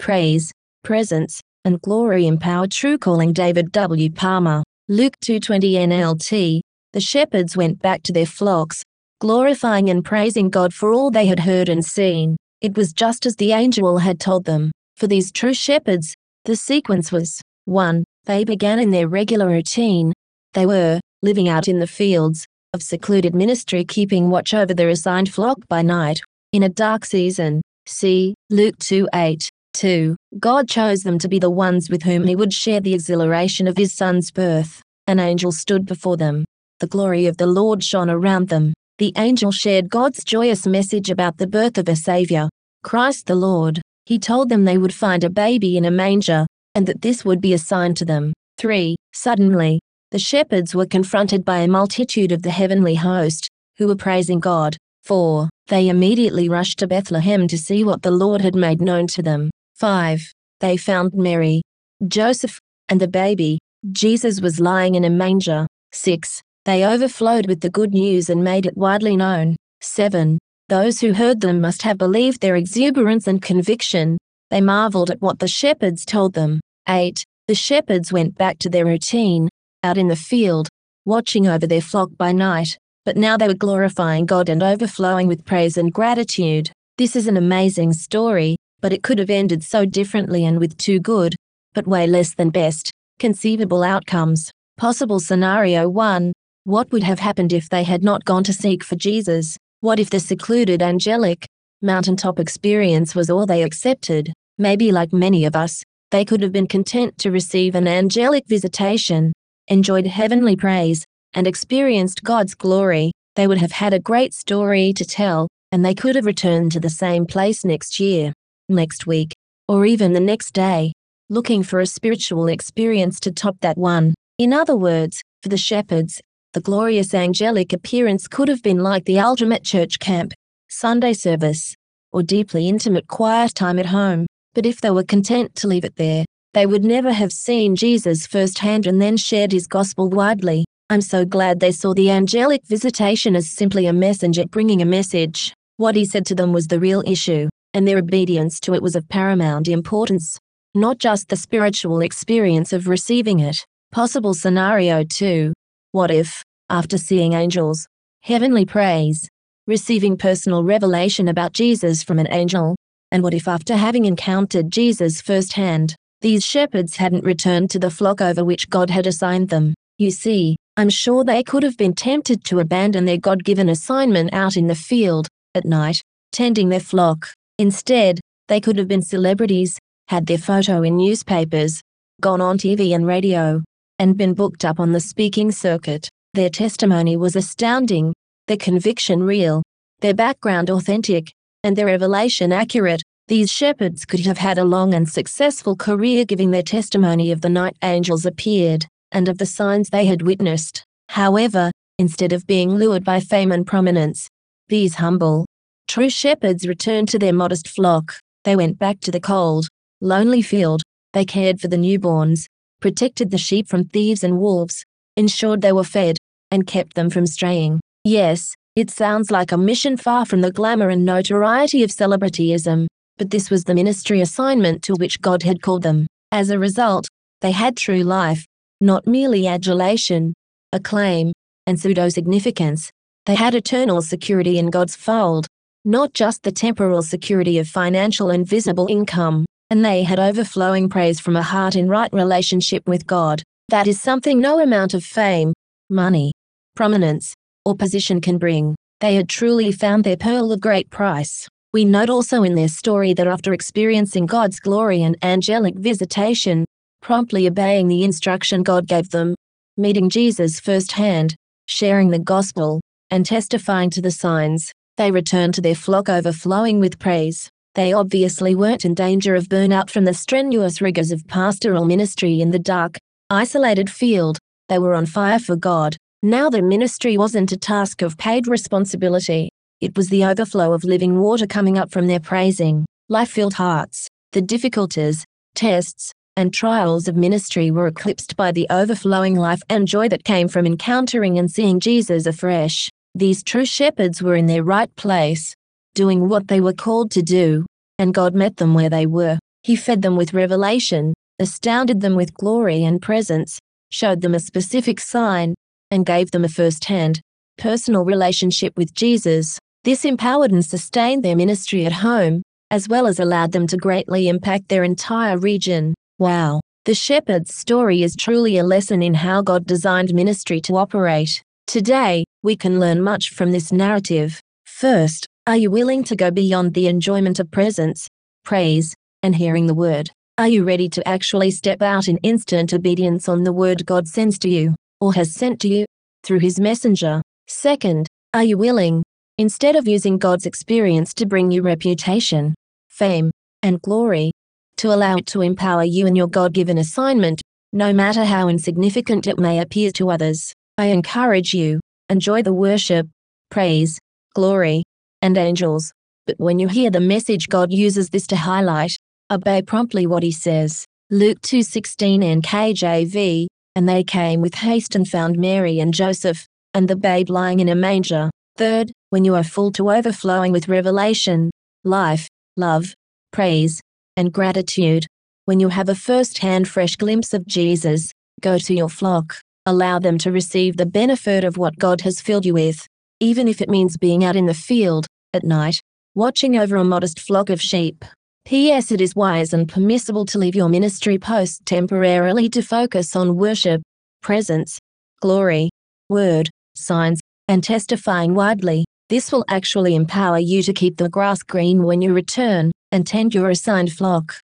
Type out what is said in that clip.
praise, presence, and glory empower true calling David W. Palmer, Luke 2.20 NLT, the shepherds went back to their flocks, glorifying and praising God for all they had heard and seen. It was just as the angel had told them. For these true shepherds, the sequence was 1. They began in their regular routine. They were living out in the fields of secluded ministry, keeping watch over their assigned flock by night in a dark season. See Luke 2 8. 2. God chose them to be the ones with whom he would share the exhilaration of his son's birth. An angel stood before them. The glory of the Lord shone around them. The angel shared God's joyous message about the birth of a Savior, Christ the Lord. He told them they would find a baby in a manger, and that this would be a sign to them. 3. Suddenly, the shepherds were confronted by a multitude of the heavenly host, who were praising God. 4. They immediately rushed to Bethlehem to see what the Lord had made known to them. 5. They found Mary, Joseph, and the baby. Jesus was lying in a manger. 6. They overflowed with the good news and made it widely known. 7. Those who heard them must have believed their exuberance and conviction. They marveled at what the shepherds told them. 8. The shepherds went back to their routine, out in the field, watching over their flock by night, but now they were glorifying God and overflowing with praise and gratitude. This is an amazing story, but it could have ended so differently and with two good, but way less than best, conceivable outcomes. Possible scenario 1 What would have happened if they had not gone to seek for Jesus? What if the secluded angelic, mountaintop experience was all they accepted? Maybe, like many of us, they could have been content to receive an angelic visitation, enjoyed heavenly praise, and experienced God's glory. They would have had a great story to tell, and they could have returned to the same place next year, next week, or even the next day, looking for a spiritual experience to top that one. In other words, for the shepherds, the glorious angelic appearance could have been like the ultimate church camp, Sunday service, or deeply intimate quiet time at home. But if they were content to leave it there, they would never have seen Jesus firsthand and then shared his gospel widely. I'm so glad they saw the angelic visitation as simply a messenger bringing a message. What he said to them was the real issue, and their obedience to it was of paramount importance, not just the spiritual experience of receiving it. Possible scenario 2 what if, after seeing angels, heavenly praise, receiving personal revelation about Jesus from an angel, and what if after having encountered Jesus firsthand, these shepherds hadn't returned to the flock over which God had assigned them? You see, I'm sure they could have been tempted to abandon their God given assignment out in the field, at night, tending their flock. Instead, they could have been celebrities, had their photo in newspapers, gone on TV and radio, and been booked up on the speaking circuit. Their testimony was astounding, their conviction real, their background authentic, and their revelation accurate. These shepherds could have had a long and successful career giving their testimony of the night angels appeared, and of the signs they had witnessed. However, instead of being lured by fame and prominence, these humble, true shepherds returned to their modest flock. They went back to the cold, lonely field. They cared for the newborns, protected the sheep from thieves and wolves, ensured they were fed, and kept them from straying. Yes, it sounds like a mission far from the glamour and notoriety of celebrityism, but this was the ministry assignment to which God had called them. As a result, they had true life, not merely adulation, acclaim, and pseudo significance. They had eternal security in God's fold, not just the temporal security of financial and visible income and they had overflowing praise from a heart in right relationship with God. That is something no amount of fame, money, prominence, or position can bring. They had truly found their pearl of great price. We note also in their story that after experiencing God's glory and angelic visitation, promptly obeying the instruction God gave them, meeting Jesus firsthand, sharing the gospel, and testifying to the signs, they returned to their flock overflowing with praise. They obviously weren't in danger of burnout from the strenuous rigors of pastoral ministry in the dark, isolated field. They were on fire for God. Now their ministry wasn't a task of paid responsibility. It was the overflow of living water coming up from their praising, life filled hearts. The difficulties, tests, and trials of ministry were eclipsed by the overflowing life and joy that came from encountering and seeing Jesus afresh. These true shepherds were in their right place, doing what they were called to do, and God met them where they were. He fed them with revelation, astounded them with glory and presence, showed them a specific sign, and gave them a first hand, personal relationship with Jesus. This empowered and sustained their ministry at home, as well as allowed them to greatly impact their entire region. Wow. The shepherd's story is truly a lesson in how God designed ministry to operate. Today, we can learn much from this narrative. First, are you willing to go beyond the enjoyment of presence, praise, and hearing the word? Are you ready to actually step out in instant obedience on the word God sends to you, or has sent to you, through his messenger? Second, are you willing, instead of using God's experience to bring you reputation, fame, and glory, to allow it to empower you in your God given assignment, no matter how insignificant it may appear to others? I encourage you, enjoy the worship, praise, glory, and angels. But when you hear the message God uses this to highlight, obey promptly what he says. Luke 2:16 NKJV, and they came with haste and found Mary and Joseph, and the babe lying in a manger. Third, when you are full to overflowing with revelation, life, love, praise, and gratitude, when you have a first-hand fresh glimpse of Jesus, go to your flock, allow them to receive the benefit of what God has filled you with, even if it means being out in the field, at night, watching over a modest flock of sheep. P.S. It is wise and permissible to leave your ministry post temporarily to focus on worship, presence, glory, word, signs, and testifying widely. This will actually empower you to keep the grass green when you return and tend your assigned flock.